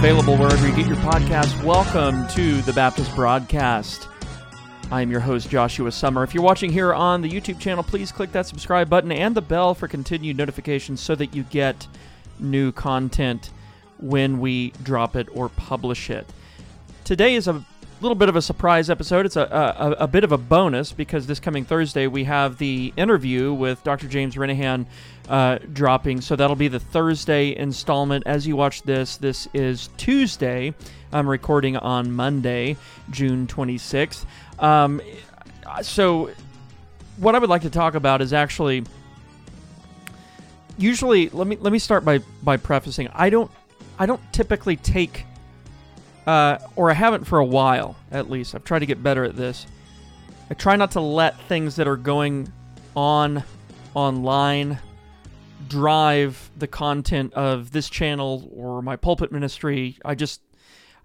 available wherever you get your podcast. Welcome to the Baptist Broadcast. I am your host, Joshua Sommer. If you're watching here on the YouTube channel, please click that subscribe button and the bell for continued notifications so that you get new content when we drop it or publish it. Today is a little bit of a surprise episode. It's a, a, a, bit of a bonus because this coming Thursday we have the interview with Dr. James Renihan uh, dropping. So that'll be the Thursday installment. As you watch this, this is Tuesday. I'm recording on Monday, June 26th. Um, so, what I would like to talk about is actually usually let me let me start by by prefacing I don't I don't typically take uh, or I haven't for a while at least. I've tried to get better at this. I try not to let things that are going on online drive the content of this channel or my pulpit ministry. I just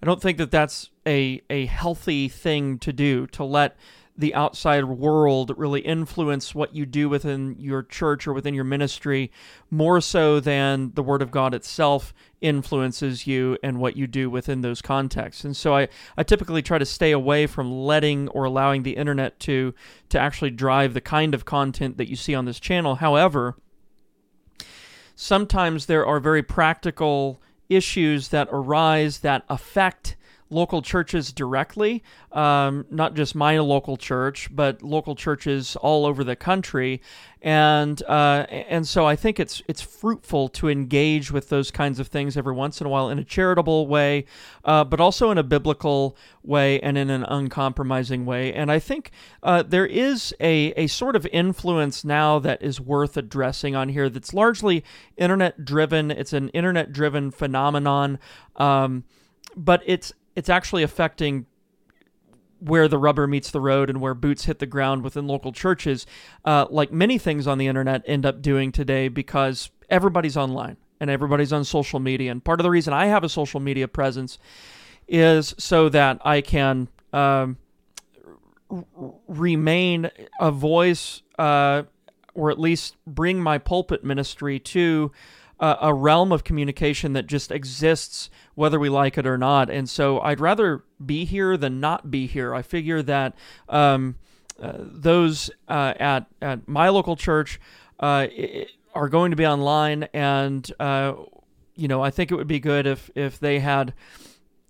I don't think that that's a a healthy thing to do to let the outside world really influence what you do within your church or within your ministry more so than the Word of God itself influences you and what you do within those contexts. And so I, I typically try to stay away from letting or allowing the internet to to actually drive the kind of content that you see on this channel. However, sometimes there are very practical issues that arise that affect local churches directly, um, not just my local church, but local churches all over the country, and uh, and so I think it's it's fruitful to engage with those kinds of things every once in a while in a charitable way, uh, but also in a biblical way and in an uncompromising way. And I think uh, there is a a sort of influence now that is worth addressing on here. That's largely internet driven. It's an internet driven phenomenon. Um, but it's it's actually affecting where the rubber meets the road and where boots hit the ground within local churches, uh, like many things on the internet end up doing today because everybody's online and everybody's on social media. And part of the reason I have a social media presence is so that I can um, remain a voice uh, or at least bring my pulpit ministry to uh, a realm of communication that just exists whether we like it or not. And so I'd rather be here than not be here. I figure that um, uh, those uh, at at my local church uh, are going to be online, and uh, you know I think it would be good if if they had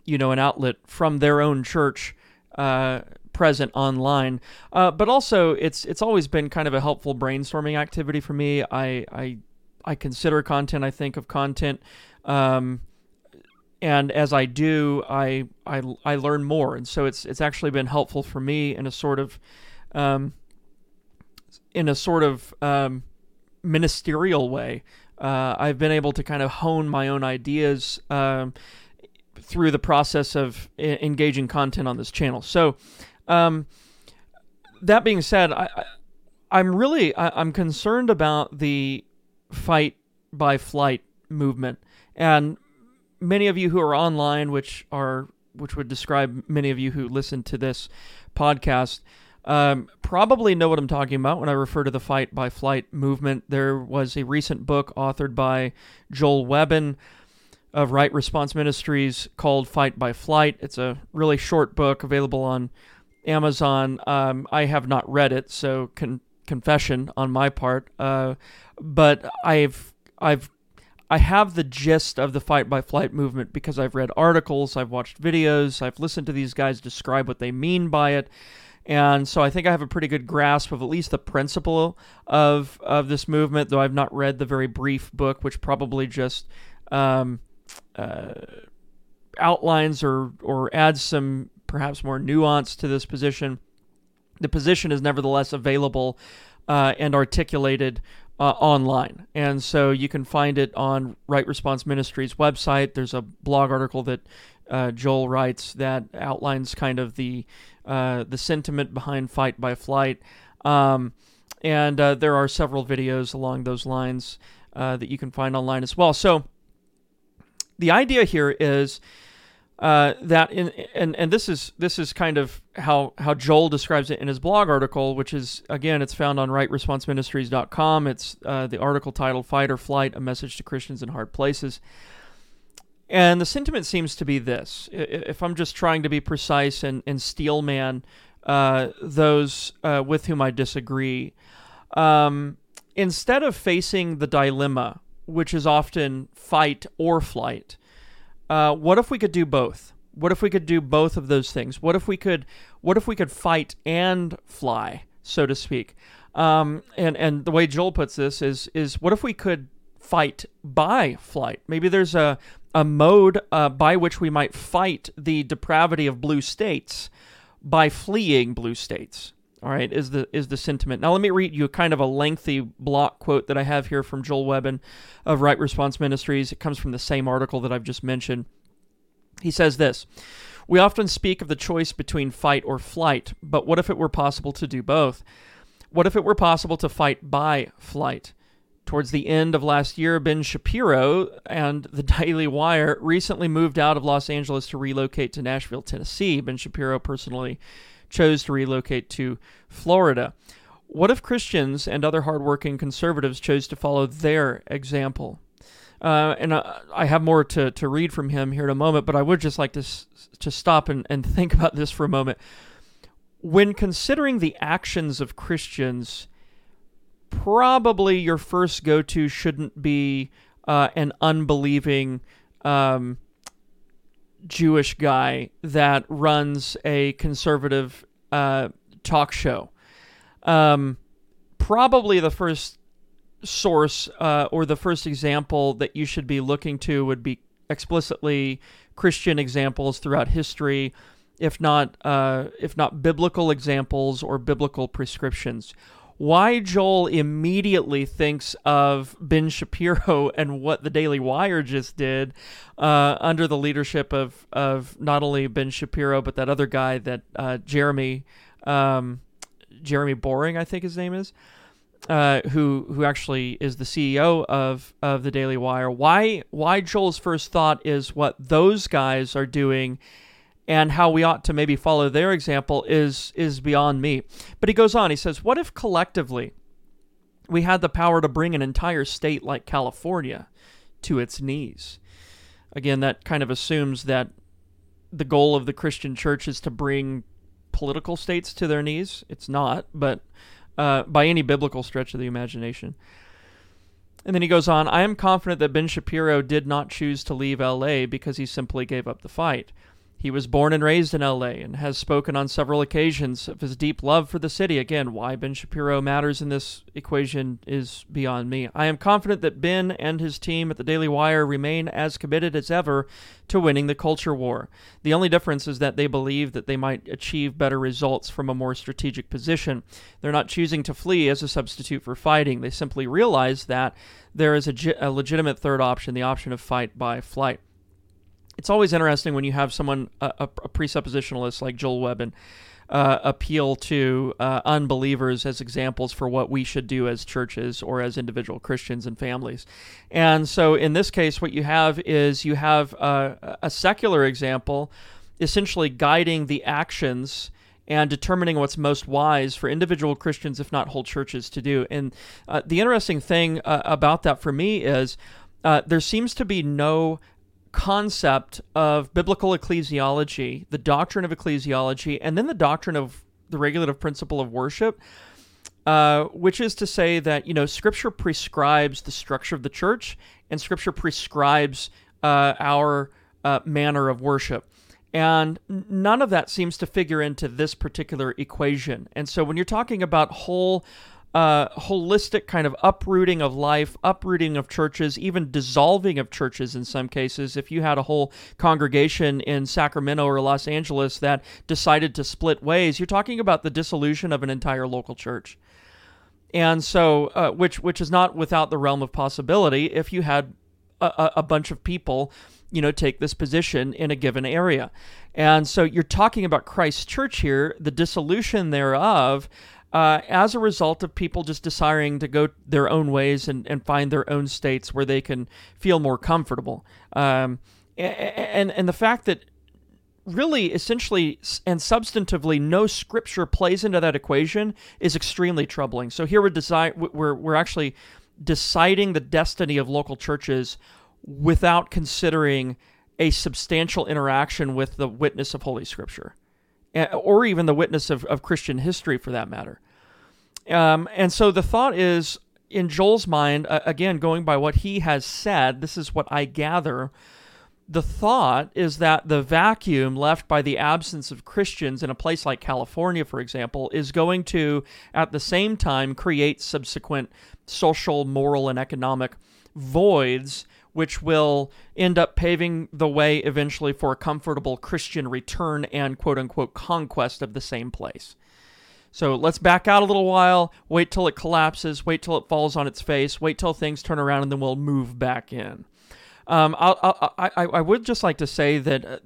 you know an outlet from their own church uh, present online. Uh, but also, it's it's always been kind of a helpful brainstorming activity for me. I I, I consider content. I think of content. Um, and as I do, I, I I learn more, and so it's it's actually been helpful for me in a sort of um, in a sort of um, ministerial way. Uh, I've been able to kind of hone my own ideas um, through the process of I- engaging content on this channel. So, um, that being said, I, am really I, I'm concerned about the fight by flight movement, and many of you who are online, which are which would describe many of you who listen to this podcast, um, probably know what I'm talking about when I refer to the fight by flight movement. There was a recent book authored by Joel Webbon of Right Response Ministries called Fight by Flight. It's a really short book available on Amazon. Um, I have not read it, so con- confession on my part. Uh, but I've I've I have the gist of the fight by flight movement because I've read articles, I've watched videos, I've listened to these guys describe what they mean by it. And so I think I have a pretty good grasp of at least the principle of of this movement, though I've not read the very brief book, which probably just um, uh, outlines or or adds some perhaps more nuance to this position. The position is nevertheless available uh, and articulated uh, online. And so you can find it on Right Response Ministries website. There's a blog article that uh, Joel writes that outlines kind of the uh, the sentiment behind Fight by Flight. Um, and uh, there are several videos along those lines uh, that you can find online as well. So the idea here is uh, that in and and this is this is kind of how how Joel describes it in his blog article, which is again it's found on rightresponseministries.com. It's uh, the article titled "Fight or Flight: A Message to Christians in Hard Places." And the sentiment seems to be this if I'm just trying to be precise and, and steelman uh, those uh, with whom I disagree, um, instead of facing the dilemma, which is often fight or flight, uh, what if we could do both? What if we could do both of those things? What if we could what if we could fight and fly, so to speak? Um, and and the way Joel puts this is is what if we could fight by flight? Maybe there's a a mode uh, by which we might fight the depravity of blue states by fleeing blue states. All right, is the is the sentiment. Now let me read you kind of a lengthy block quote that I have here from Joel Webbon of Right Response Ministries. It comes from the same article that I've just mentioned. He says this We often speak of the choice between fight or flight, but what if it were possible to do both? What if it were possible to fight by flight? Towards the end of last year, Ben Shapiro and the Daily Wire recently moved out of Los Angeles to relocate to Nashville, Tennessee. Ben Shapiro personally chose to relocate to Florida. What if Christians and other hardworking conservatives chose to follow their example? Uh, and uh, I have more to, to read from him here in a moment, but I would just like to, to stop and, and think about this for a moment. When considering the actions of Christians, probably your first go to shouldn't be uh, an unbelieving um, Jewish guy that runs a conservative uh, talk show. Um, probably the first source uh, or the first example that you should be looking to would be explicitly Christian examples throughout history, if not uh, if not biblical examples or biblical prescriptions. Why Joel immediately thinks of Ben Shapiro and what the Daily Wire just did uh, under the leadership of of not only Ben Shapiro but that other guy that uh, Jeremy um, Jeremy Boring I think his name is uh, who who actually is the CEO of of the Daily Wire. Why why Joel's first thought is what those guys are doing, and how we ought to maybe follow their example is is beyond me. But he goes on. He says, "What if collectively we had the power to bring an entire state like California to its knees?" Again, that kind of assumes that the goal of the Christian church is to bring political states to their knees. It's not, but uh, by any biblical stretch of the imagination. And then he goes on I am confident that Ben Shapiro did not choose to leave LA because he simply gave up the fight. He was born and raised in LA and has spoken on several occasions of his deep love for the city. Again, why Ben Shapiro matters in this equation is beyond me. I am confident that Ben and his team at the Daily Wire remain as committed as ever to winning the culture war. The only difference is that they believe that they might achieve better results from a more strategic position. They're not choosing to flee as a substitute for fighting. They simply realize that there is a, a legitimate third option, the option of fight by flight it's always interesting when you have someone a, a, presuppositionalist like Joel Webbon uh, appeal to uh, unbelievers as examples for what we should do as churches or as individual Christians and families. And so in this case, what you have is you have a, a secular example essentially guiding the actions and determining what's most wise for individual Christians, if not whole churches, to do. And uh, the interesting thing uh, about that for me is uh, there seems to be no concept of biblical ecclesiology, the doctrine of ecclesiology, and then the doctrine of the regulative principle of worship, uh, which is to say that, you know, Scripture prescribes the structure of the church and Scripture prescribes uh, our uh, manner of worship. And none of that seems to figure into this particular equation. And so when you're talking about whole uh, holistic kind of uprooting of life, uprooting of churches, even dissolving of churches in some cases. If you had a whole congregation in Sacramento or Los Angeles that decided to split ways, you're talking about the dissolution of an entire local church. And so, uh, which which is not without the realm of possibility if you had a, a bunch of people you know take this position in a given area and so you're talking about christ's church here the dissolution thereof uh, as a result of people just desiring to go their own ways and, and find their own states where they can feel more comfortable. Um, and, and the fact that really essentially and substantively no scripture plays into that equation is extremely troubling. So here we're, desi- we're, we're actually deciding the destiny of local churches without considering a substantial interaction with the witness of Holy Scripture, or even the witness of, of Christian history for that matter. Um, and so the thought is, in Joel's mind, uh, again, going by what he has said, this is what I gather. The thought is that the vacuum left by the absence of Christians in a place like California, for example, is going to, at the same time, create subsequent social, moral, and economic voids which will end up paving the way eventually for a comfortable Christian return and quote unquote conquest of the same place. So let's back out a little while, wait till it collapses, wait till it falls on its face, wait till things turn around, and then we'll move back in. Um, i I, I would just like to say that uh,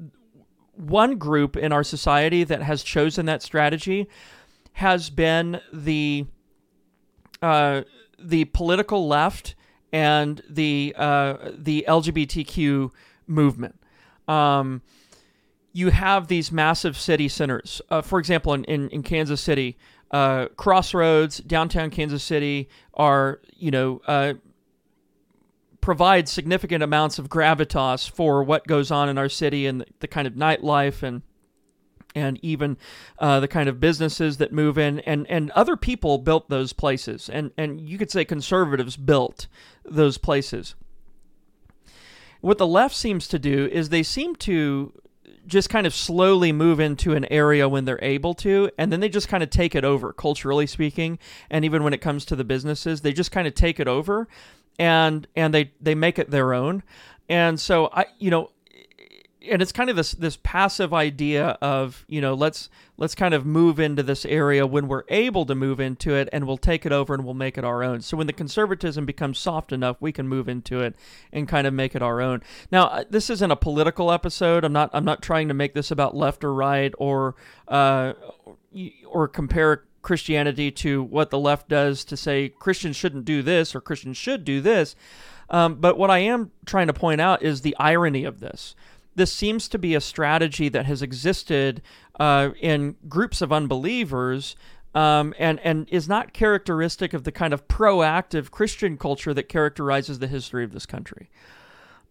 one group in our society that has chosen that strategy has been the uh, the political left and the uh, the LGBTQ movement. Um, you have these massive city centers. Uh, for example, in, in, in Kansas City, uh, Crossroads, downtown Kansas City, are you know uh, provide significant amounts of gravitas for what goes on in our city and the, the kind of nightlife and and even uh, the kind of businesses that move in and, and other people built those places and, and you could say conservatives built those places. What the left seems to do is they seem to just kind of slowly move into an area when they're able to and then they just kind of take it over culturally speaking and even when it comes to the businesses they just kind of take it over and and they they make it their own. And so i you know and it's kind of this this passive idea of you know let's let's kind of move into this area when we're able to move into it and we'll take it over and we'll make it our own. So when the conservatism becomes soft enough we can move into it and kind of make it our own. Now uh, this isn't a political episode. I'm not i'm not trying to make this about left or right or uh, or compare christianity to what the left does to say christians shouldn't do this or christians should do this. Um, but what i am trying to point out is the irony of this this seems to be a strategy that has existed uh, in groups of unbelievers um, and, and is not characteristic of the kind of proactive Christian culture that characterizes the history of this country.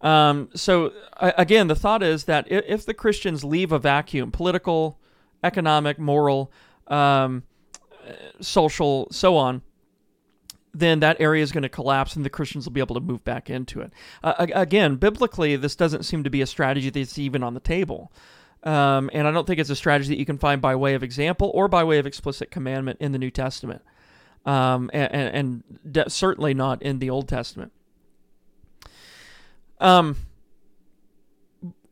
Um, so, again, the thought is that if the Christians leave a vacuum, political, economic, moral, um, social, so on, then that area is going to collapse and the Christians will be able to move back into it. Uh, again, biblically, this doesn't seem to be a strategy that's even on the table. Um, and I don't think it's a strategy that you can find by way of example or by way of explicit commandment in the New Testament, um, and, and de- certainly not in the Old Testament. Um,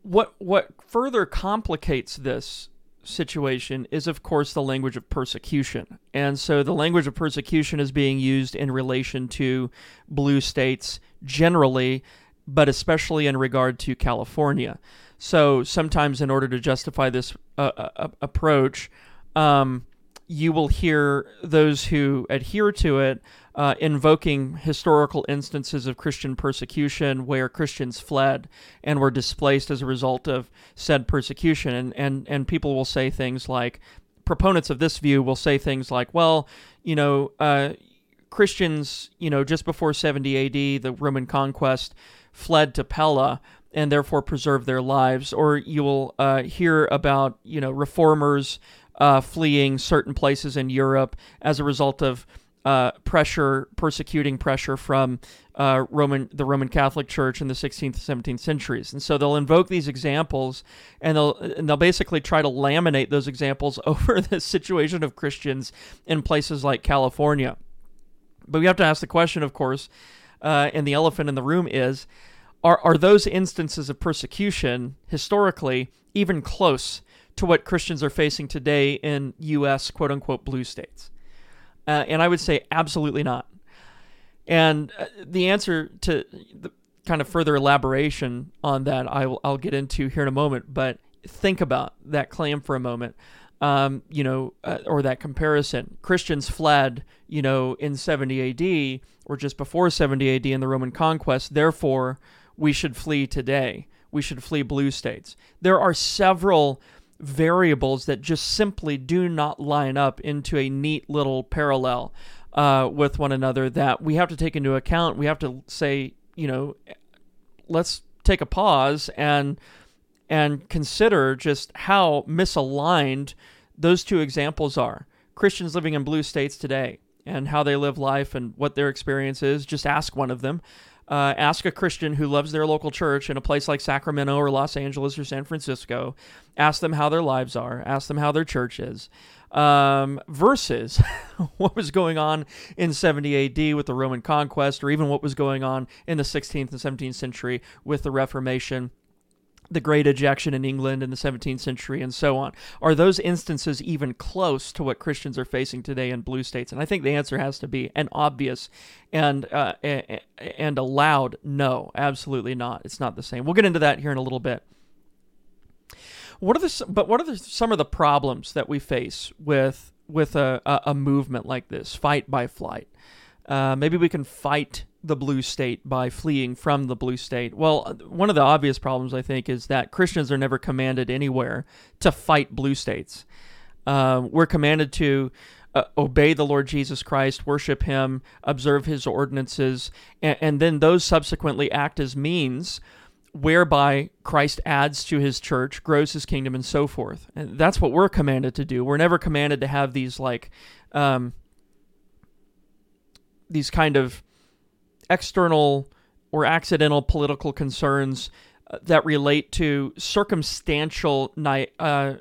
what what further complicates this situation is, of course, the language of persecution. And so the language of persecution is being used in relation to blue states generally, but especially in regard to California. So sometimes, in order to justify this uh, uh, approach, um, you will hear those who adhere to it uh, invoking historical instances of Christian persecution where Christians fled and were displaced as a result of said persecution. And, and, and people will say things like, proponents of this view will say things like, well, you know, uh, Christians, you know, just before 70 AD, the Roman conquest, fled to Pella and therefore preserved their lives. Or you will uh, hear about, you know, reformers uh, fleeing certain places in Europe as a result of uh, pressure, persecuting pressure from uh, Roman, the Roman Catholic Church in the 16th, 17th centuries, and so they'll invoke these examples, and they'll and they'll basically try to laminate those examples over the situation of Christians in places like California. But we have to ask the question, of course, uh, and the elephant in the room is: Are are those instances of persecution historically even close to what Christians are facing today in U.S. quote unquote blue states? Uh, and I would say absolutely not. And uh, the answer to the kind of further elaboration on that, I will, I'll get into here in a moment. But think about that claim for a moment. Um, you know, uh, or that comparison. Christians fled, you know, in 70 AD or just before 70 AD in the Roman conquest. Therefore, we should flee today. We should flee blue states. There are several variables that just simply do not line up into a neat little parallel uh, with one another that we have to take into account. We have to say, you know, let's take a pause and and consider just how misaligned those two examples are. Christians living in blue states today and how they live life and what their experience is. Just ask one of them. Uh, ask a Christian who loves their local church in a place like Sacramento or Los Angeles or San Francisco. Ask them how their lives are. Ask them how their church is. Um, versus what was going on in 70 AD with the Roman conquest, or even what was going on in the 16th and 17th century with the Reformation the Great Ejection in England in the 17th century, and so on. Are those instances even close to what Christians are facing today in blue states? And I think the answer has to be an obvious and uh, and a loud no, absolutely not. It's not the same. We'll get into that here in a little bit. What are the but what are the, some of the problems that we face with with a, a, movement like this, fight by flight? Uh, maybe we can fight the blue state by fleeing from the blue state. Well, one of the obvious problems, I think, is that Christians are never commanded anywhere to fight blue states. Uh, we're commanded to uh, obey the Lord Jesus Christ, worship Him, observe His ordinances, and, and then those subsequently act as means whereby Christ adds to his church, grows his kingdom, and so forth. And that's what we're commanded to do. We're never commanded to have these like um, these kind of external or accidental political concerns uh, that relate to circumstantial ni- uh,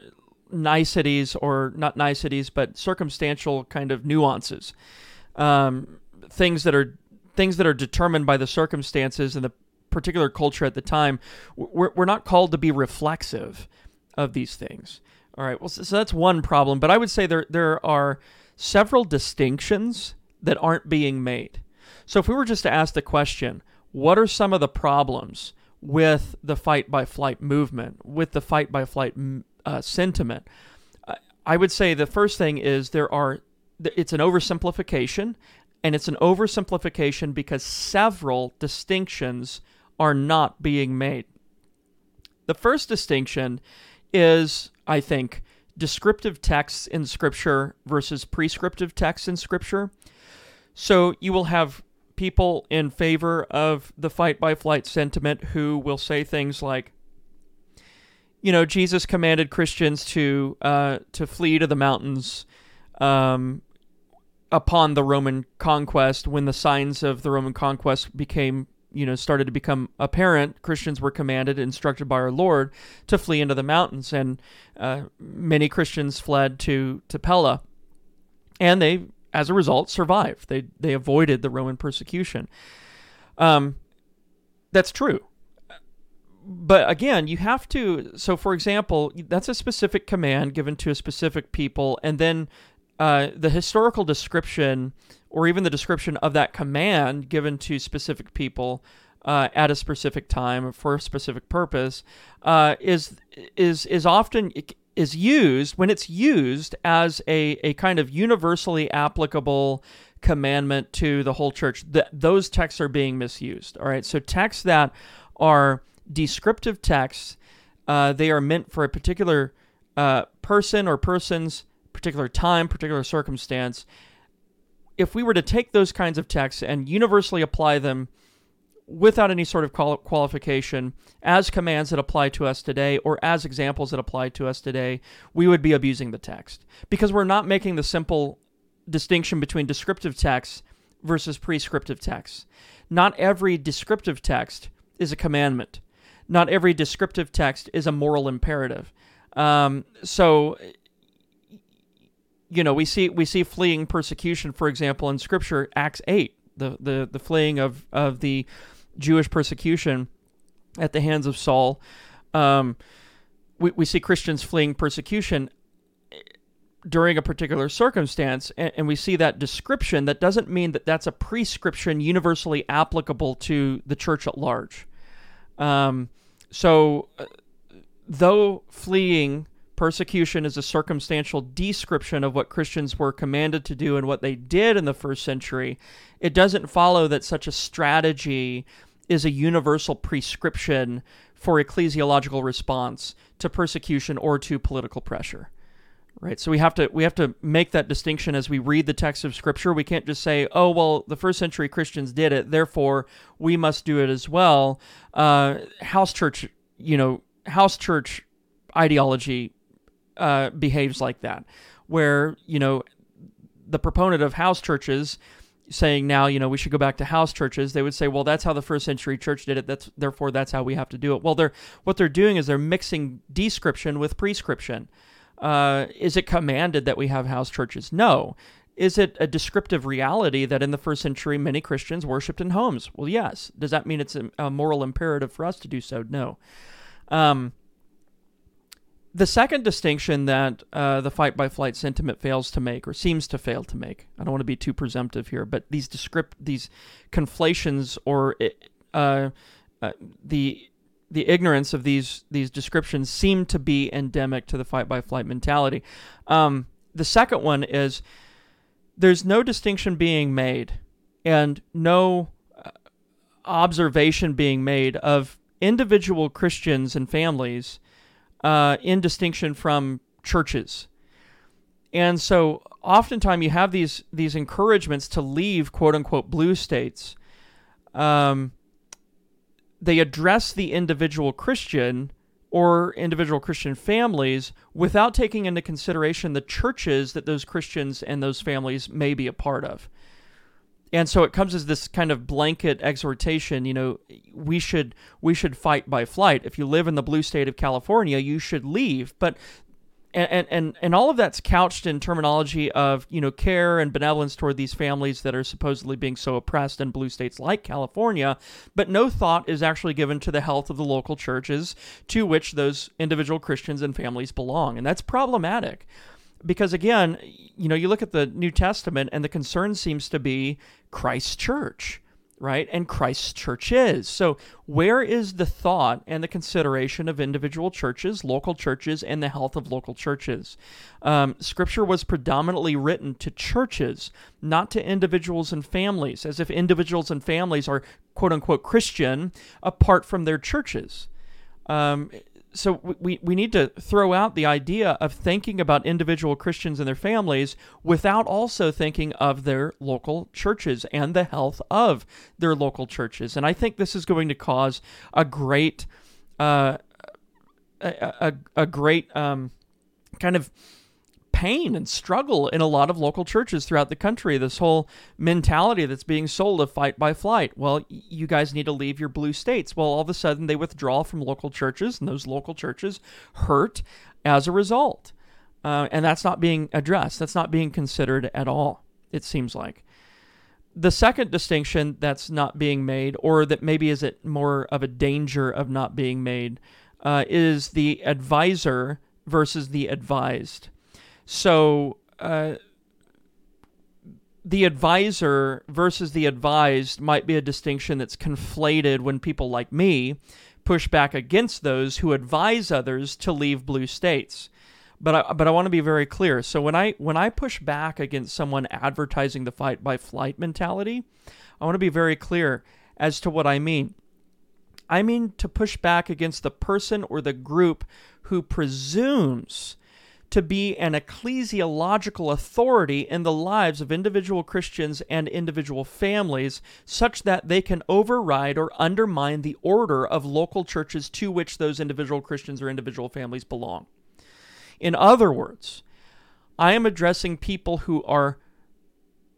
niceties or not niceties, but circumstantial kind of nuances, um, things that are things that are determined by the circumstances and the particular culture at the time. We're, we're not called to be reflexive of these things. All right. Well, so, so that's one problem, but I would say there there are several distinctions that aren't being made. So if we were just to ask the question, what are some of the problems with the fight by flight movement, with the fight by flight uh, sentiment? I would say the first thing is there are it's an oversimplification and it's an oversimplification because several distinctions are not being made. The first distinction is, I think, descriptive texts in Scripture versus prescriptive texts in Scripture. So you will have people in favor of the fight by flight sentiment who will say things like, you know, Jesus commanded Christians to uh, to flee to the mountains um, upon the Roman conquest. When the signs of the Roman conquest became, you know, started to become apparent, Christians were commanded, instructed by our Lord, to flee into the mountains, and uh, many Christians fled to to Pella, and they as a result, survived. They they avoided the Roman persecution. Um, that's true. But again, you have to. So, for example, that's a specific command given to a specific people, and then uh, the historical description, or even the description of that command given to specific people uh, at a specific time for a specific purpose, uh, is is is often is used when it's used as a, a kind of universally applicable commandment to the whole church that those texts are being misused all right? So texts that are descriptive texts uh, they are meant for a particular uh, person or persons particular time particular circumstance. If we were to take those kinds of texts and universally apply them without any sort of qualification as commands that apply to us today or as examples that apply to us today, we would be abusing the text because we're not making the simple distinction between descriptive text versus prescriptive text. Not every descriptive text is a commandment. Not every descriptive text is a moral imperative. Um, so, you know, we see we see fleeing persecution, for example, in Scripture, Acts eight, the the the fleeing of of the Jewish persecution at the hands of Saul. Um, we, we see Christians fleeing persecution during a particular circumstance, and, and, we see that description. That doesn't mean that that's a prescription universally applicable to the church at large. Um, so, uh, though fleeing persecution is a circumstantial description of what Christians were commanded to do and what they did in the first century, it doesn't follow that such a strategy is a universal prescription for ecclesiological response to persecution or to political pressure. right? So we have to we have to make that distinction as we read the text of Scripture. We can't just say, "Oh, well, the first century Christians did it, therefore we must do it as well." Uh, house church, you know, house church ideology uh, behaves like that, where you know the proponent of house churches saying now you know we should go back to house churches they would say well that's how the first century church did it that's therefore that's how we have to do it. Well they're what they're doing is they're mixing description with prescription. Uh, is it commanded that we have house churches? No. Is it a descriptive reality that in the first century many christians worshiped in homes? Well yes. Does that mean it's a, a moral imperative for us to do so? No. Um, the second distinction that uh, the fight by flight sentiment fails to make, or seems to fail to make, I don't want to be too presumptive here, but these descript these conflations or uh, uh, the the ignorance of these these descriptions seem to be endemic to the fight by flight mentality. Um, the second one is there's no distinction being made and no uh, observation being made of individual Christians and families uh, in distinction from churches. And so oftentimes you have these these encouragements to leave quote unquote blue states. Um, they address the individual Christian or individual Christian families without taking into consideration the churches that those Christians and those families may be a part of and so it comes as this kind of blanket exhortation you know we should we should fight by flight. If you live in the blue state of california you should leave. But and, and and all of that's couched in terminology of you know care and benevolence toward these families that are supposedly being so oppressed in blue states like California, but no thought is actually given to the health of the local churches to which those individual Christians and families belong, and that's problematic because again, you know, you look at the New Testament and the concern seems to be Christ's church, right? And Christ's church is. So, where is the thought and the consideration of individual churches, local churches, and the health of local churches? Um, scripture was predominantly written to churches, not to individuals and families, as if individuals and families are quote unquote Christian apart from their churches. Um, so we, we need to throw out the idea of thinking about individual Christians and their families without also thinking of their local churches and the health of their local churches. And I think this is going to cause a great, uh, a, a, a great um, kind of pain and struggle in a lot of local churches throughout the country. This whole mentality that's being sold of fight by flight. Well, you guys need to leave your blue states. Well, all of a sudden they withdraw from local churches, and those local churches hurt as a result. Uh, and that's not being addressed. That's not being considered at all, it seems like. The second distinction that's not being made, or that maybe is it more of a danger of not being made, uh, is the advisor versus the advised. So uh, the advisor versus the advised might be a distinction that's conflated when people like me push back against those who advise others to leave blue states. But I, but I want to be very clear. So when I when I push back against someone advertising the fight by flight mentality, I want to be very clear as to what I mean. I mean to push back against the person or the group who presumes to be an ecclesiological authority in the lives of individual Christians and individual families, such that they can override or undermine the order of local churches to which those individual Christians or individual families belong. In other words, I am addressing people who are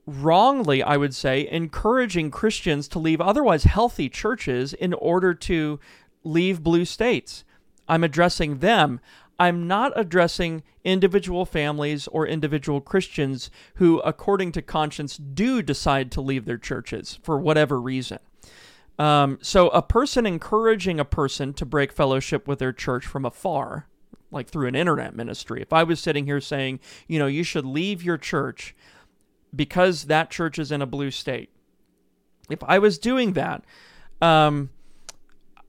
wrongly, I would say, encouraging Christians to leave otherwise healthy churches in order to leave blue states. I'm addressing them. I'm not addressing individual families or individual Christians who, according to conscience, do decide to leave their churches for whatever reason. Um, so, a person encouraging a person to break fellowship with their church from afar, like through an internet ministry, if I was sitting here saying, you know, you should leave your church because that church is in a blue state, if I was doing that, um,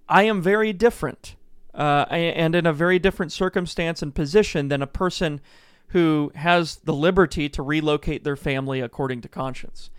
I am very different uh, and in a very different circumstance and position than a person who has the liberty to relocate their family according to conscience.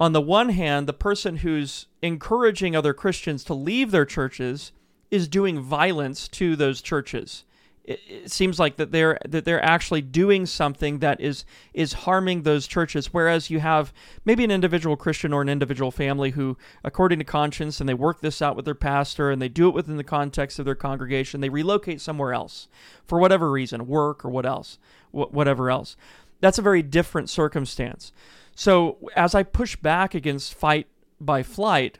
On the one hand, the person who's encouraging other Christians to leave their churches is doing violence to those churches it, it seems like that they're that they're actually doing something that is is harming those churches. Whereas you have maybe an individual christian or an individual family who according to conscience and they work this out with their pastor and they do it within the context of their congregation they relocate somewhere else for whatever reason work or what else wh- whatever else. That's a very different circumstance. So as i push back against fight by flight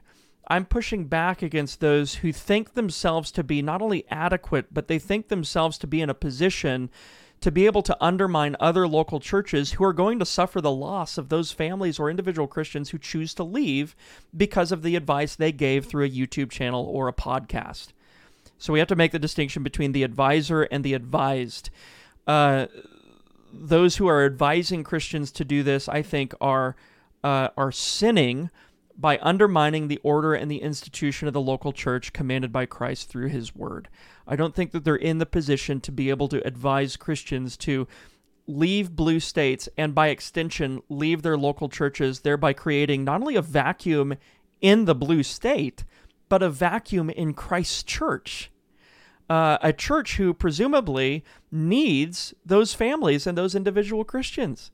I'm pushing back against those who think themselves to be not only adequate, but they think themselves to be in a position to be able to undermine other local churches who are going to suffer the loss of those families or individual Christians who choose to leave because of the advice they gave through a YouTube channel or a podcast. So we have to make the distinction between the advisor and the advised. Uh, those who are advising Christians to do this, I think, are uh, are sinning by undermining the order and the institution of the local church commanded by Christ through his word. I don't think that they're in the position to be able to advise Christians to leave blue states and by extension leave their local churches, thereby creating not only a vacuum in the blue state, but a vacuum in Christ's church. Uh, a church who presumably needs those families and those individual Christians.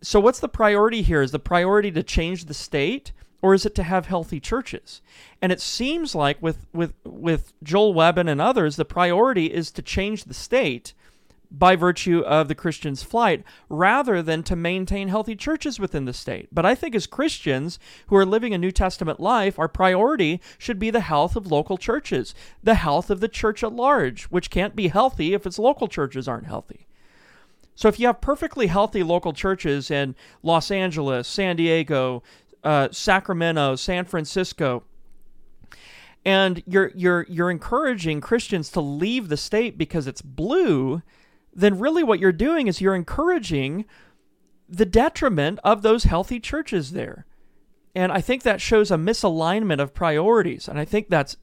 So, what's the priority here? Is the priority to change the state? Or is it to have healthy churches? And it seems like with with with Joel Webbon and others, the priority is to change the state by virtue of the Christian's flight rather than to maintain healthy churches within the state. But I think as Christians who are living a New Testament life, our priority should be the health of local churches, the health of the church at large, which can't be healthy if its local churches aren't healthy. So if you have perfectly healthy local churches in Los Angeles, San Diego, uh, Sacramento, San Francisco, and you're you're you're encouraging Christians to leave the state because it's blue, then really what you're doing is you're encouraging the detriment of those healthy churches there. And I think that shows a misalignment of priorities. And I think that's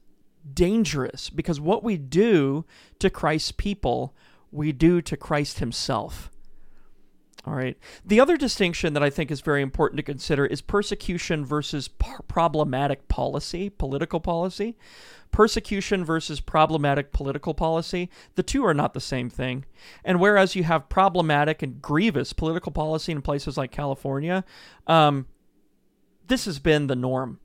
dangerous because what we do to Christ's people, we do to Christ himself. All right. The other distinction that I think is very important to consider is persecution versus problematic policy, political policy. Persecution versus problematic political policy, the two are not the same thing. And whereas you have problematic and grievous political policy in places like California, um, this has been the norm.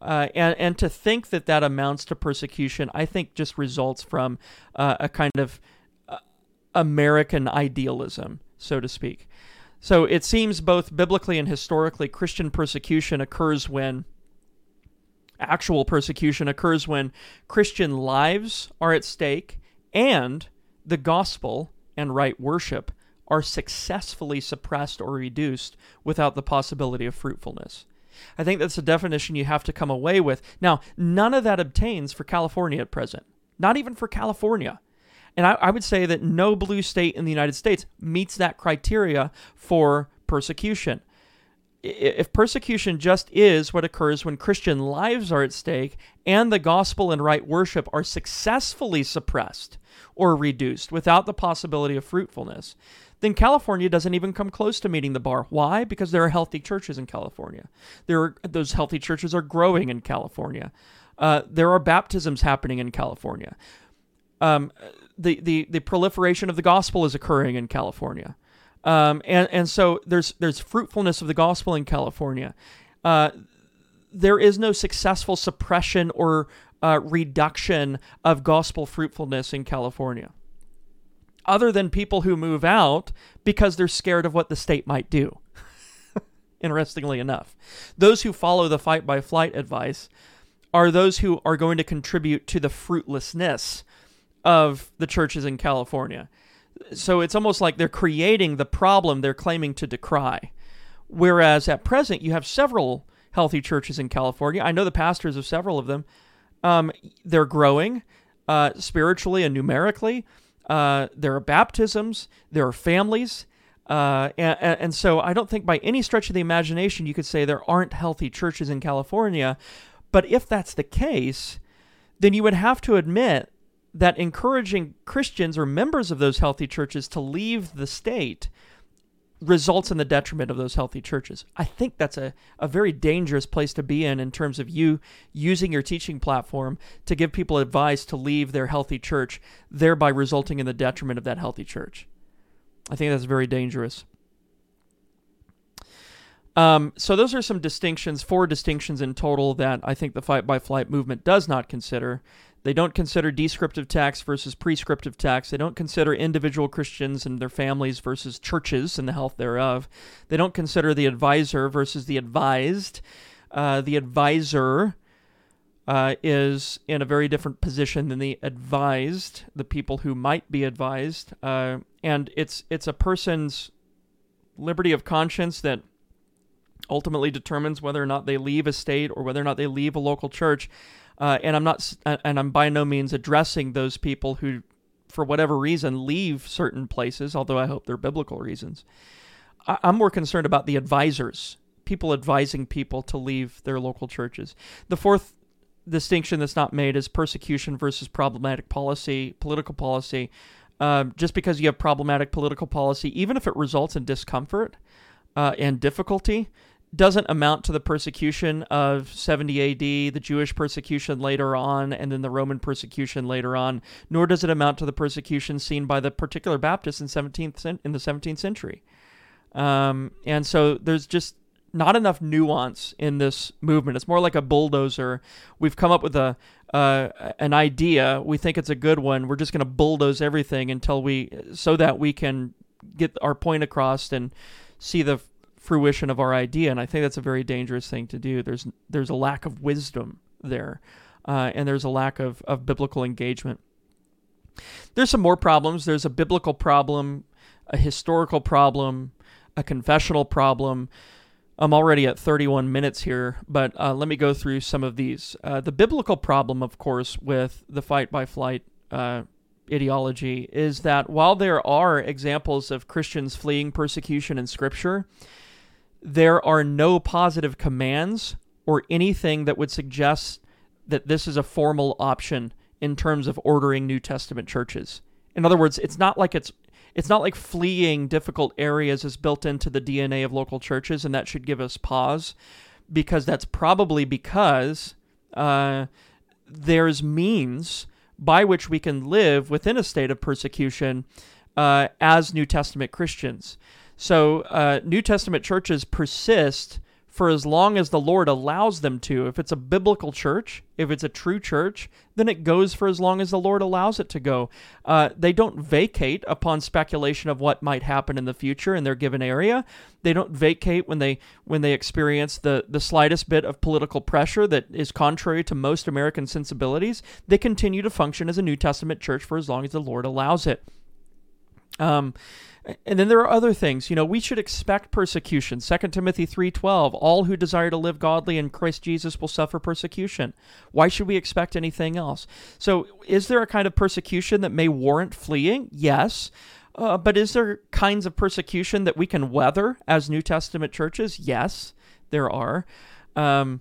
Uh, and, and to think that that amounts to persecution, I think just results from uh, a kind of uh, American idealism, so to speak. So it seems both biblically and historically, Christian persecution occurs when actual persecution occurs when Christian lives are at stake and the gospel and right worship are successfully suppressed or reduced without the possibility of fruitfulness. I think that's a definition you have to come away with. Now, none of that obtains for California at present. Not even for California. And I, I would say that no blue state in the United States meets that criteria for persecution. If persecution just is what occurs when Christian lives are at stake and the gospel and right worship are successfully suppressed or reduced without the possibility of fruitfulness, then California doesn't even come close to meeting the bar. Why? Because there are healthy churches in California. There are, those healthy churches are growing in California. Uh, there are baptisms happening in California. Um, the, the, the proliferation of the gospel is occurring in California. Um, and, and so there's, there's fruitfulness of the gospel in California. Uh, there is no successful suppression or uh, reduction of gospel fruitfulness in California, other than people who move out because they're scared of what the state might do. Interestingly enough, those who follow the fight by flight advice are those who are going to contribute to the fruitlessness of the churches in California. So it's almost like they're creating the problem they're claiming to decry. Whereas at present, you have several healthy churches in California. I know the pastors of several of them. Um, they're growing uh, spiritually and numerically. Uh, there are baptisms, there are families. Uh, and, and so I don't think by any stretch of the imagination you could say there aren't healthy churches in California. But if that's the case, then you would have to admit that encouraging Christians or members of those healthy churches to leave the state results in the detriment of those healthy churches. I think that's a, a very dangerous place to be in in terms of you using your teaching platform to give people advice to leave their healthy church, thereby resulting in the detriment of that healthy church. I think that's very dangerous. Um, so those are some distinctions, four distinctions in total that I think the fight by flight movement does not consider. They don't consider descriptive tax versus prescriptive tax. They don't consider individual Christians and their families versus churches and the health thereof. They don't consider the advisor versus the advised. Uh, the advisor uh, is in a very different position than the advised, the people who might be advised, uh, and it's it's a person's liberty of conscience that ultimately determines whether or not they leave a state or whether or not they leave a local church. Uh, and I'm not, and I'm by no means addressing those people who, for whatever reason, leave certain places. Although I hope they're biblical reasons. I'm more concerned about the advisors, people advising people to leave their local churches. The fourth distinction that's not made is persecution versus problematic policy, political policy. Um, just because you have problematic political policy, even if it results in discomfort uh, and difficulty, doesn't amount to the persecution of 70 AD, the Jewish persecution later on, and then the Roman persecution later on, nor does it amount to the persecution seen by the particular Baptists in 17th in the 17th century. Um, and so there's just not enough nuance in this movement. It's more like a bulldozer. We've come up with a uh, an idea. We think it's a good one. We're just going to bulldoze everything until we, so that we can get our point across and see the fruition of our idea. And I think that's a very dangerous thing to do. There's there's a lack of wisdom there, uh, and there's a lack of, of biblical engagement. There's some more problems. There's a biblical problem, a historical problem, a confessional problem. I'm already at 31 minutes here, but uh, let me go through some of these. Uh, the biblical problem, of course, with the fight by flight uh, ideology is that while there are examples of Christians fleeing persecution in Scripture, there are no positive commands or anything that would suggest that this is a formal option in terms of ordering New Testament churches. In other words, it's not like it's it's not like fleeing difficult areas is built into the DNA of local churches, and that should give us pause, because that's probably because uh, there's means by which we can live within a state of persecution uh, as New Testament Christians. So uh, New Testament churches persist for as long as the Lord allows them to. If it's a biblical church, if it's a true church, then it goes for as long as the Lord allows it to go. Uh, they don't vacate upon speculation of what might happen in the future in their given area. They don't vacate when they when they experience the the slightest bit of political pressure that is contrary to most American sensibilities. They continue to function as a New Testament church for as long as the Lord allows it. Um, and then there are other things. You know, we should expect persecution. 2 Timothy 3:12, all who desire to live godly in Christ Jesus will suffer persecution. Why should we expect anything else? So, is there a kind of persecution that may warrant fleeing? Yes. Uh, but is there kinds of persecution that we can weather as New Testament churches? Yes, there are. Um,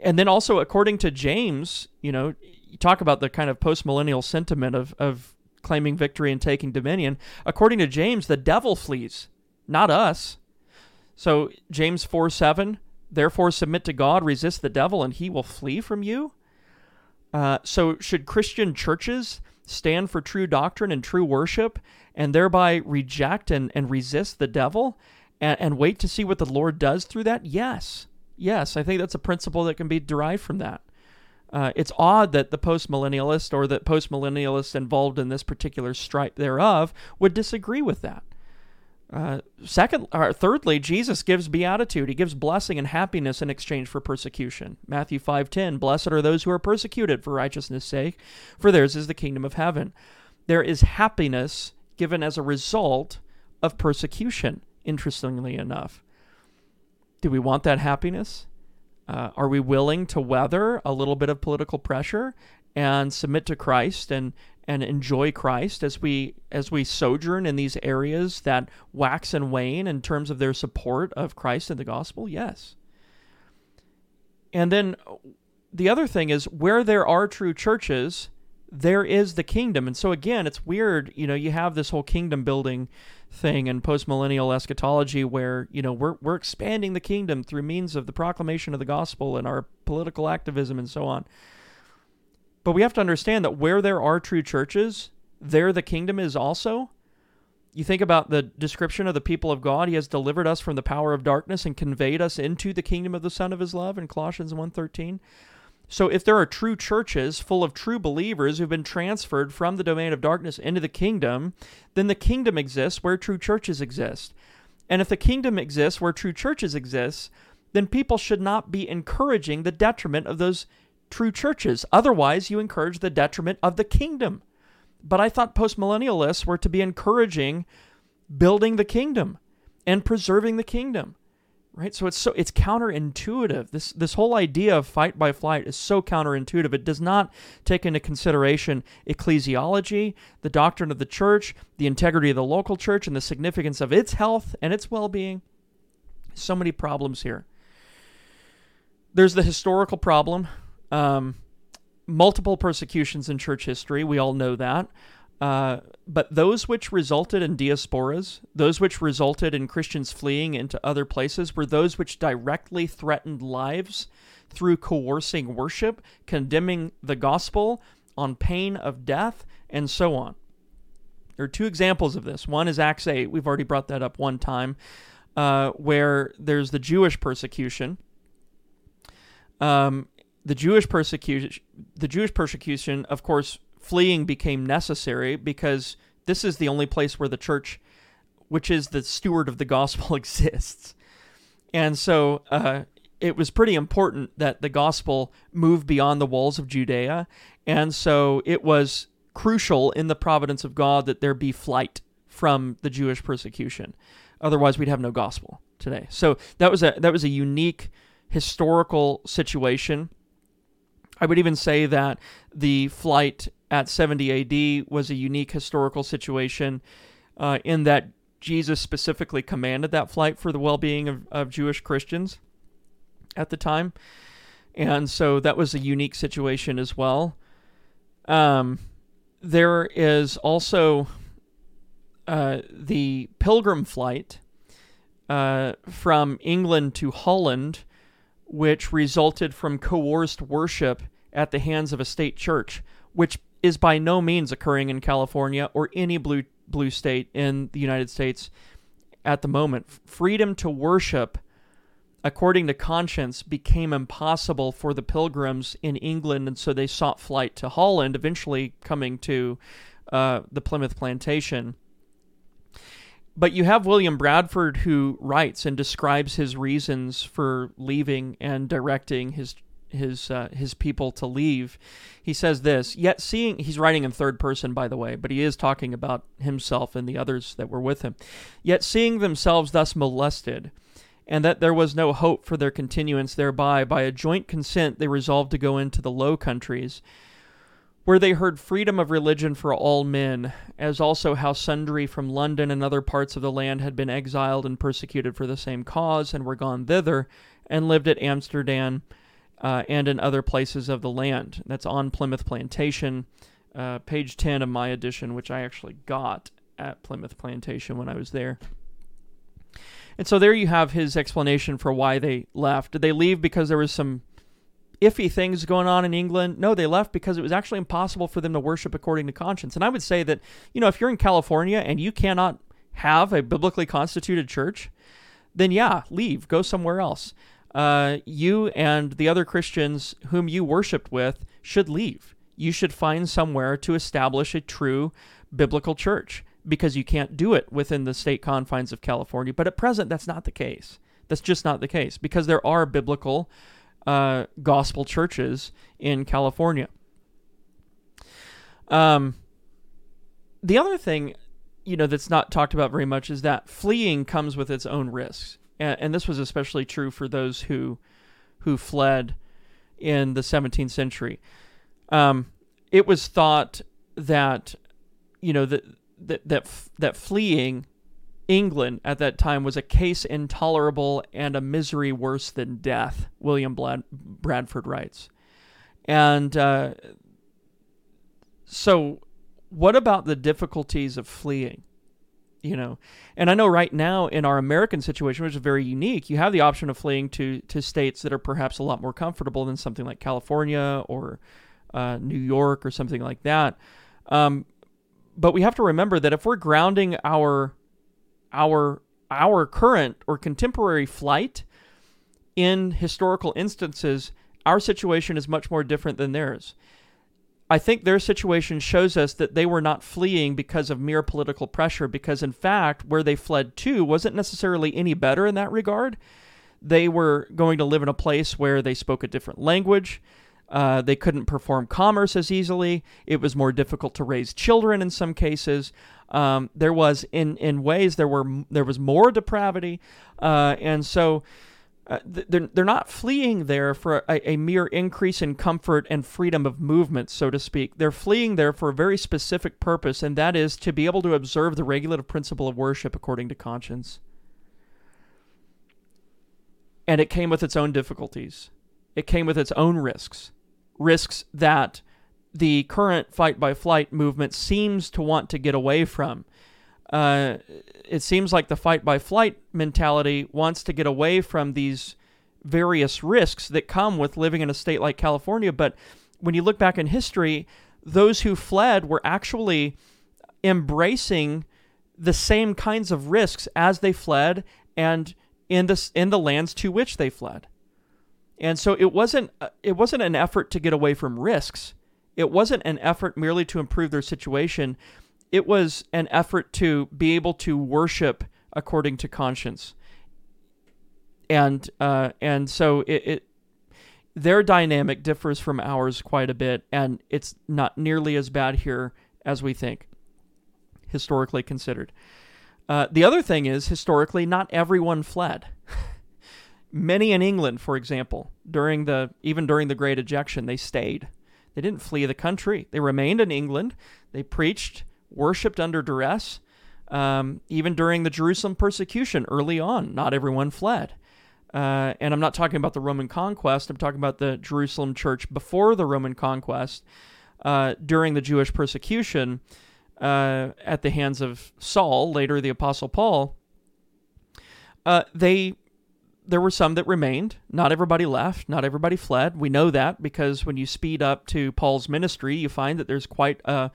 and then also, according to James, you know, you talk about the kind of postmillennial sentiment of, of claiming victory and taking dominion. According to James, the devil flees, not us. So, James 4 7, therefore submit to God, resist the devil, and he will flee from you. Uh, so, should Christian churches stand for true doctrine and true worship and thereby reject and, and resist the devil and, and wait to see what the Lord does through that? Yes. Yes, I think that's a principle that can be derived from that. Uh, it's odd that the postmillennialist or that postmillennialists involved in this particular stripe thereof would disagree with that. Uh, second, or thirdly, Jesus gives beatitude. He gives blessing and happiness in exchange for persecution. Matthew 5:10, "Blessed are those who are persecuted for righteousness' sake, for theirs is the kingdom of heaven." There is happiness given as a result of persecution, interestingly enough. Do we want that happiness? Uh, are we willing to weather a little bit of political pressure and submit to Christ and and enjoy Christ as we as we sojourn in these areas that wax and wane in terms of their support of Christ and the gospel? Yes. And then the other thing is where there are true churches, there is the kingdom. And so again, it's weird, you know, you have this whole kingdom building thing in postmillennial eschatology where, you know, we're we're expanding the kingdom through means of the proclamation of the gospel and our political activism and so on. But we have to understand that where there are true churches, there the kingdom is also. You think about the description of the people of God, he has delivered us from the power of darkness and conveyed us into the kingdom of the son of his love in Colossians 1:13. So if there are true churches full of true believers who've been transferred from the domain of darkness into the kingdom, then the kingdom exists where true churches exist. And if the kingdom exists where true churches exist, then people should not be encouraging the detriment of those true churches. Otherwise, you encourage the detriment of the kingdom. But I thought postmillennialists were to be encouraging building the kingdom and preserving the kingdom. Right? So it's so it's counterintuitive. This this whole idea of fight by flight is so counterintuitive. It does not take into consideration ecclesiology, the doctrine of the church, the integrity of the local church and the significance of its health and its well-being. So many problems here. There's the historical problem um, multiple persecutions in church history, we all know that. Uh, but those which resulted in diasporas, those which resulted in Christians fleeing into other places, were those which directly threatened lives through coercing worship, condemning the gospel on pain of death, and so on. There are two examples of this. One is Acts 8. We've already brought that up one time, uh, where there's the Jewish persecution. Um, the Jewish persecution, the Jewish persecution, of course, fleeing became necessary because this is the only place where the church, which is the steward of the gospel, exists. And so uh, it was pretty important that the gospel move beyond the walls of Judea. And so it was crucial in the providence of God that there be flight from the Jewish persecution. Otherwise, we'd have no gospel today. So that was a that was a unique historical situation I would even say that the flight at 70 AD was a unique historical situation uh, in that Jesus specifically commanded that flight for the well being of, of Jewish Christians at the time. And so that was a unique situation as well. Um, there is also uh, the pilgrim flight uh, from England to Holland which resulted from coerced worship at the hands of a state church, which is by no means occurring in California or any blue blue state in the United States at the moment. Freedom to worship according to conscience became impossible for the pilgrims in England and so they sought flight to Holland eventually coming to uh, the Plymouth plantation but you have William Bradford who writes and describes his reasons for leaving and directing his his uh, his people to leave. He says this, yet seeing he's writing in third person by the way, but he is talking about himself and the others that were with him. Yet seeing themselves thus molested and that there was no hope for their continuance thereby by a joint consent they resolved to go into the low countries where they heard freedom of religion for all men, as also how sundry from London and other parts of the land had been exiled and persecuted for the same cause, and were gone thither, and lived at Amsterdam uh, and in other places of the land. That's on Plymouth Plantation, uh, page 10 of my edition, which I actually got at Plymouth Plantation when I was there. And so there you have his explanation for why they left. Did they leave because there was some iffy things going on in England. No, they left because it was actually impossible for them to worship according to conscience. And I would say that, you know, if you're in California and you cannot have a biblically constituted church, then yeah, leave, go somewhere else. Uh, you and the other Christians whom you worshiped with should leave. You should find somewhere to establish a true biblical church because you can't do it within the state confines of California. But at present, that's not the case. That's just not the case because there are biblical uh, gospel churches in California. Um, the other thing, you know, that's not talked about very much is that fleeing comes with its own risks, and, and this was especially true for those who who fled in the 17th century. Um, it was thought that, you know, that that that that fleeing England at that time was a case intolerable and a misery worse than death, William Bradford writes. And uh, so, what about the difficulties of fleeing? You know, and I know right now in our American situation, which is very unique, you have the option of fleeing to to states that are perhaps a lot more comfortable than something like California or uh, New York or something like that. Um, but we have to remember that if we're grounding our our our current or contemporary flight in historical instances, our situation is much more different than theirs. I think their situation shows us that they were not fleeing because of mere political pressure, because in fact, where they fled to wasn't necessarily any better in that regard. They were going to live in a place where they spoke a different language. Uh, they couldn't perform commerce as easily. It was more difficult to raise children in some cases. Um, there was, in in ways, there were there was more depravity, uh, and so uh, they're, they're not fleeing there for a, a, mere increase in comfort and freedom of movement, so to speak. They're fleeing there for a very specific purpose, and that is to be able to observe the regulative principle of worship according to conscience. And it came with its own difficulties, it came with its own risks. Risks that the current fight by flight movement seems to want to get away from uh, it seems like the fight by flight mentality wants to get away from these various risks that come with living in a state like California. But when you look back in history, those who fled were actually embracing the same kinds of risks as they fled and in the, in the lands to which they fled. And so it wasn't uh, it wasn't an effort to get away from risks. It wasn't an effort merely to improve their situation it was an effort to be able to worship according to conscience. And uh, and so it, it their dynamic differs from ours quite a bit, and it's not nearly as bad here as we think, historically considered. Uh, the other thing is, historically, not everyone fled. Many in England, for example, during the even during the Great Ejection, they stayed. They didn't flee the country. They remained in England. They preached worshipped under duress. Um, even during the Jerusalem persecution early on, not everyone fled. Uh, and I'm not talking about the Roman conquest, I'm talking about the Jerusalem church before the Roman conquest. Uh, during the Jewish persecution uh, at the hands of Saul, later the Apostle Paul, uh, they there were some that remained. Not everybody left. Not everybody fled. We know that because when you speed up to Paul's ministry, you find that there's quite a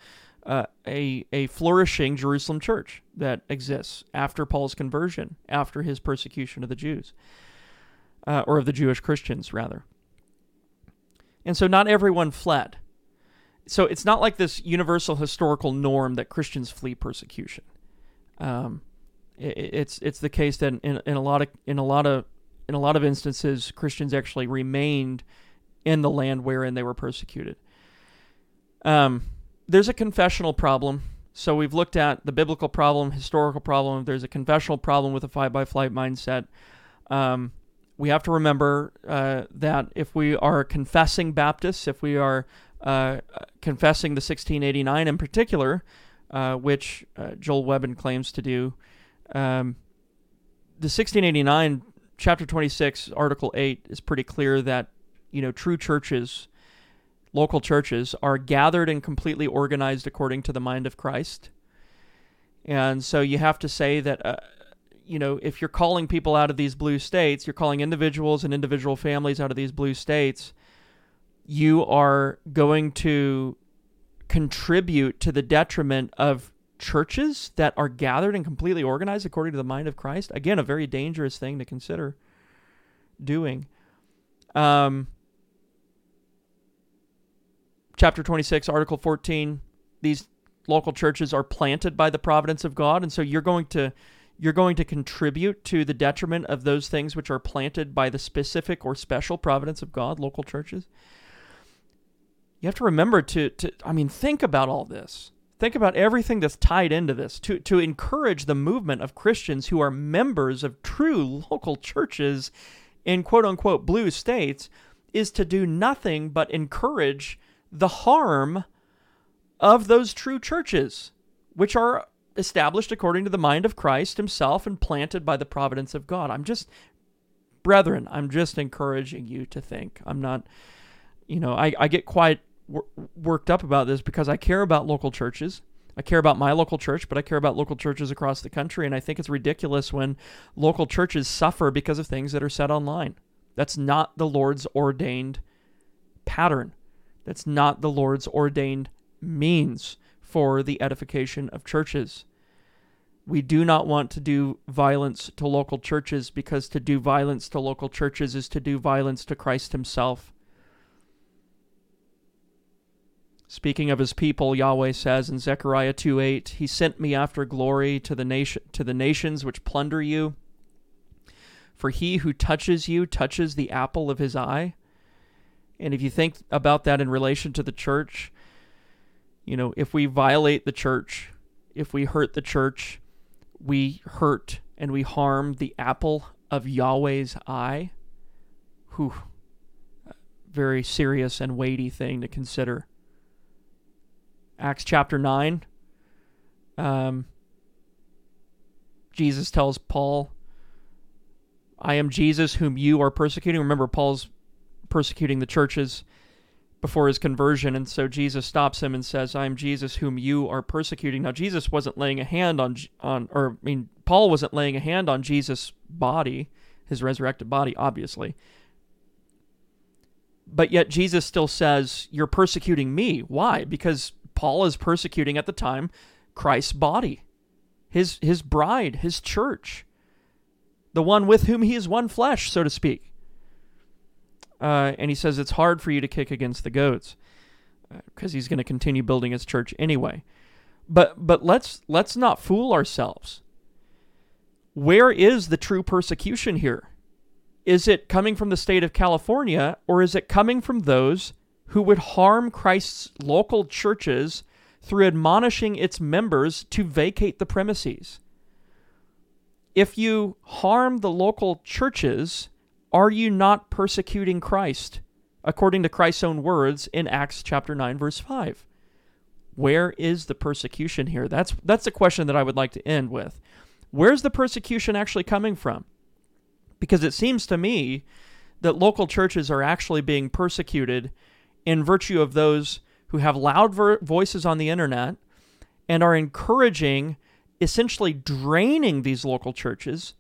uh, a, a flourishing Jerusalem church that exists after Paul's conversion, after his persecution of the Jews, uh, or of the Jewish Christians, rather. And so not everyone fled. So it's not like this universal historical norm that Christians flee persecution. Um, it, it's it's the case that in, in a lot of in a lot of in a lot of instances Christians actually remained in the land wherein they were persecuted. Um, there's a confessional problem. So we've looked at the biblical problem, historical problem. There's a confessional problem with a fight by flight mindset. Um, we have to remember uh, that if we are confessing Baptists, if we are uh, confessing the 1689 in particular, uh, which uh, Joel Webbon claims to do, um, the 1689 chapter 26 article 8 is pretty clear that you know true churches local churches are gathered and completely organized according to the mind of Christ. And so you have to say that, uh, you know, if you're calling people out of these blue states, you're calling individuals and individual families out of these blue states, you are going to contribute to the detriment of churches that are gathered and completely organized according to the mind of Christ. Again, a very dangerous thing to consider doing. Um, chapter 26, article 14, these local churches are planted by the providence of God, and so you're going to you're going to contribute to the detriment of those things which are planted by the specific or special providence of God, local churches. You have to remember to, to I mean, think about all this. Think about everything that's tied into this to, to encourage the movement of Christians who are members of true local churches in quote unquote blue states is to do nothing but encourage the harm of those true churches, which are established according to the mind of Christ himself and planted by the providence of God. I'm just, brethren, I'm just encouraging you to think. I'm not, you know, I, I get quite wor- worked up about this because I care about local churches. I care about my local church, but I care about local churches across the country. And I think it's ridiculous when local churches suffer because of things that are said online. That's not the Lord's ordained pattern. That's not the Lord's ordained means for the edification of churches. We do not want to do violence to local churches because to do violence to local churches is to do violence to Christ Himself. Speaking of his people, Yahweh says in Zechariah 2:8, He sent me after glory to the nation to the nations which plunder you. For he who touches you touches the apple of his eye. And if you think about that in relation to the church, you know, if we violate the church, if we hurt the church, we hurt and we harm the apple of Yahweh's eye. Whew. Very serious and weighty thing to consider. Acts chapter 9. Um, Jesus tells Paul, I am Jesus whom you are persecuting. Remember, Paul's persecuting the churches before his conversion, and so Jesus stops him and says, I am Jesus whom you are persecuting. Now, Jesus wasn't laying a hand on, on or I mean, Paul wasn't laying a hand on Jesus' body, his resurrected body, obviously. But yet Jesus still says, You're persecuting me. Why? Because Paul is persecuting at the time Christ's body, his, his bride, his church, the one with whom he is one flesh, so to speak. Uh, and he says it's hard for you to kick against the goats because uh, he's going to continue building his church anyway. But but let's let's not fool ourselves. Where is the true persecution here? Is it coming from the state of California or is it coming from those who would harm Christ's local churches through admonishing its members to vacate the premises. If you harm the local churches, are you not persecuting Christ? According to Christ's own words in Acts chapter 9 verse 5. Where is the persecution here? That's that's a question that I would like to end with. Where's the persecution actually coming from? Because it seems to me that local churches are actually being persecuted in virtue of those who have loud ver- voices on the internet and are encouraging, essentially draining these local churches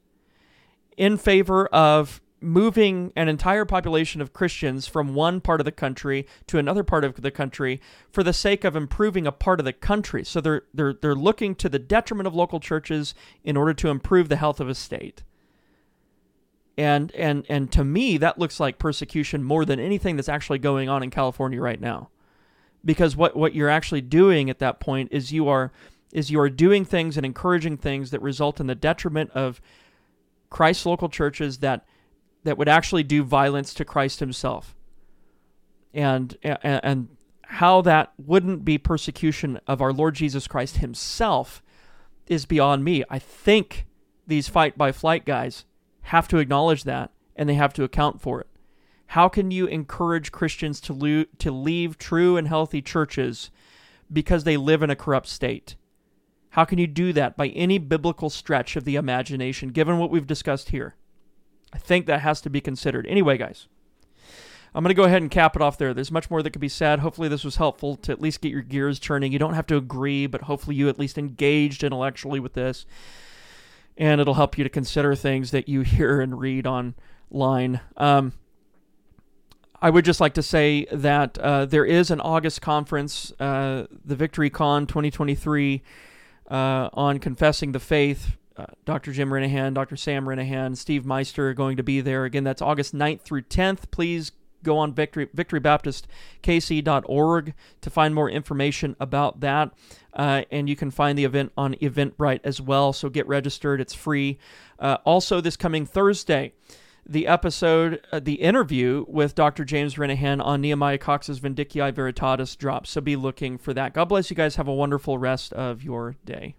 in favor of moving an entire population of Christians from one part of the country to another part of the country for the sake of improving a part of the country. So they're they're they're looking to the detriment of local churches in order to improve the health of a state and and and to me that looks like persecution more than anything that's actually going on in California right now because what what you're actually doing at that point is you are is you are doing things and encouraging things that result in the detriment of Christ's local churches that that would actually do violence to Christ himself and and, and how that wouldn't be persecution of our Lord Jesus Christ himself is beyond me. I think these fight by flight guys have to acknowledge that and they have to account for it. How can you encourage Christians to, lo- to leave true and healthy churches because they live in a corrupt state? How can you do that by any biblical stretch of the imagination, given what we've discussed here? I think that has to be considered. Anyway, guys, I'm going to go ahead and cap it off there. There's much more that could be said. Hopefully, this was helpful to at least get your gears turning. You don't have to agree, but hopefully, you at least engaged intellectually with this and it'll help you to consider things that you hear and read online. Um, I would just like to say that uh, there is an August conference, uh, the Victory Con 2023, uh, on confessing the faith. Uh, Dr. Jim Renihan, Dr. Sam Renihan, Steve Meister are going to be there. Again, that's August 9th through 10th. Please go on victory, victorybaptistkc.org to find more information about that. Uh, and you can find the event on Eventbrite as well. So get registered, it's free. Uh, also, this coming Thursday, the episode, uh, the interview with Dr. James Renihan on Nehemiah Coxe's Vindiciae Veritatis drops. So be looking for that. God bless you guys. Have a wonderful rest of your day.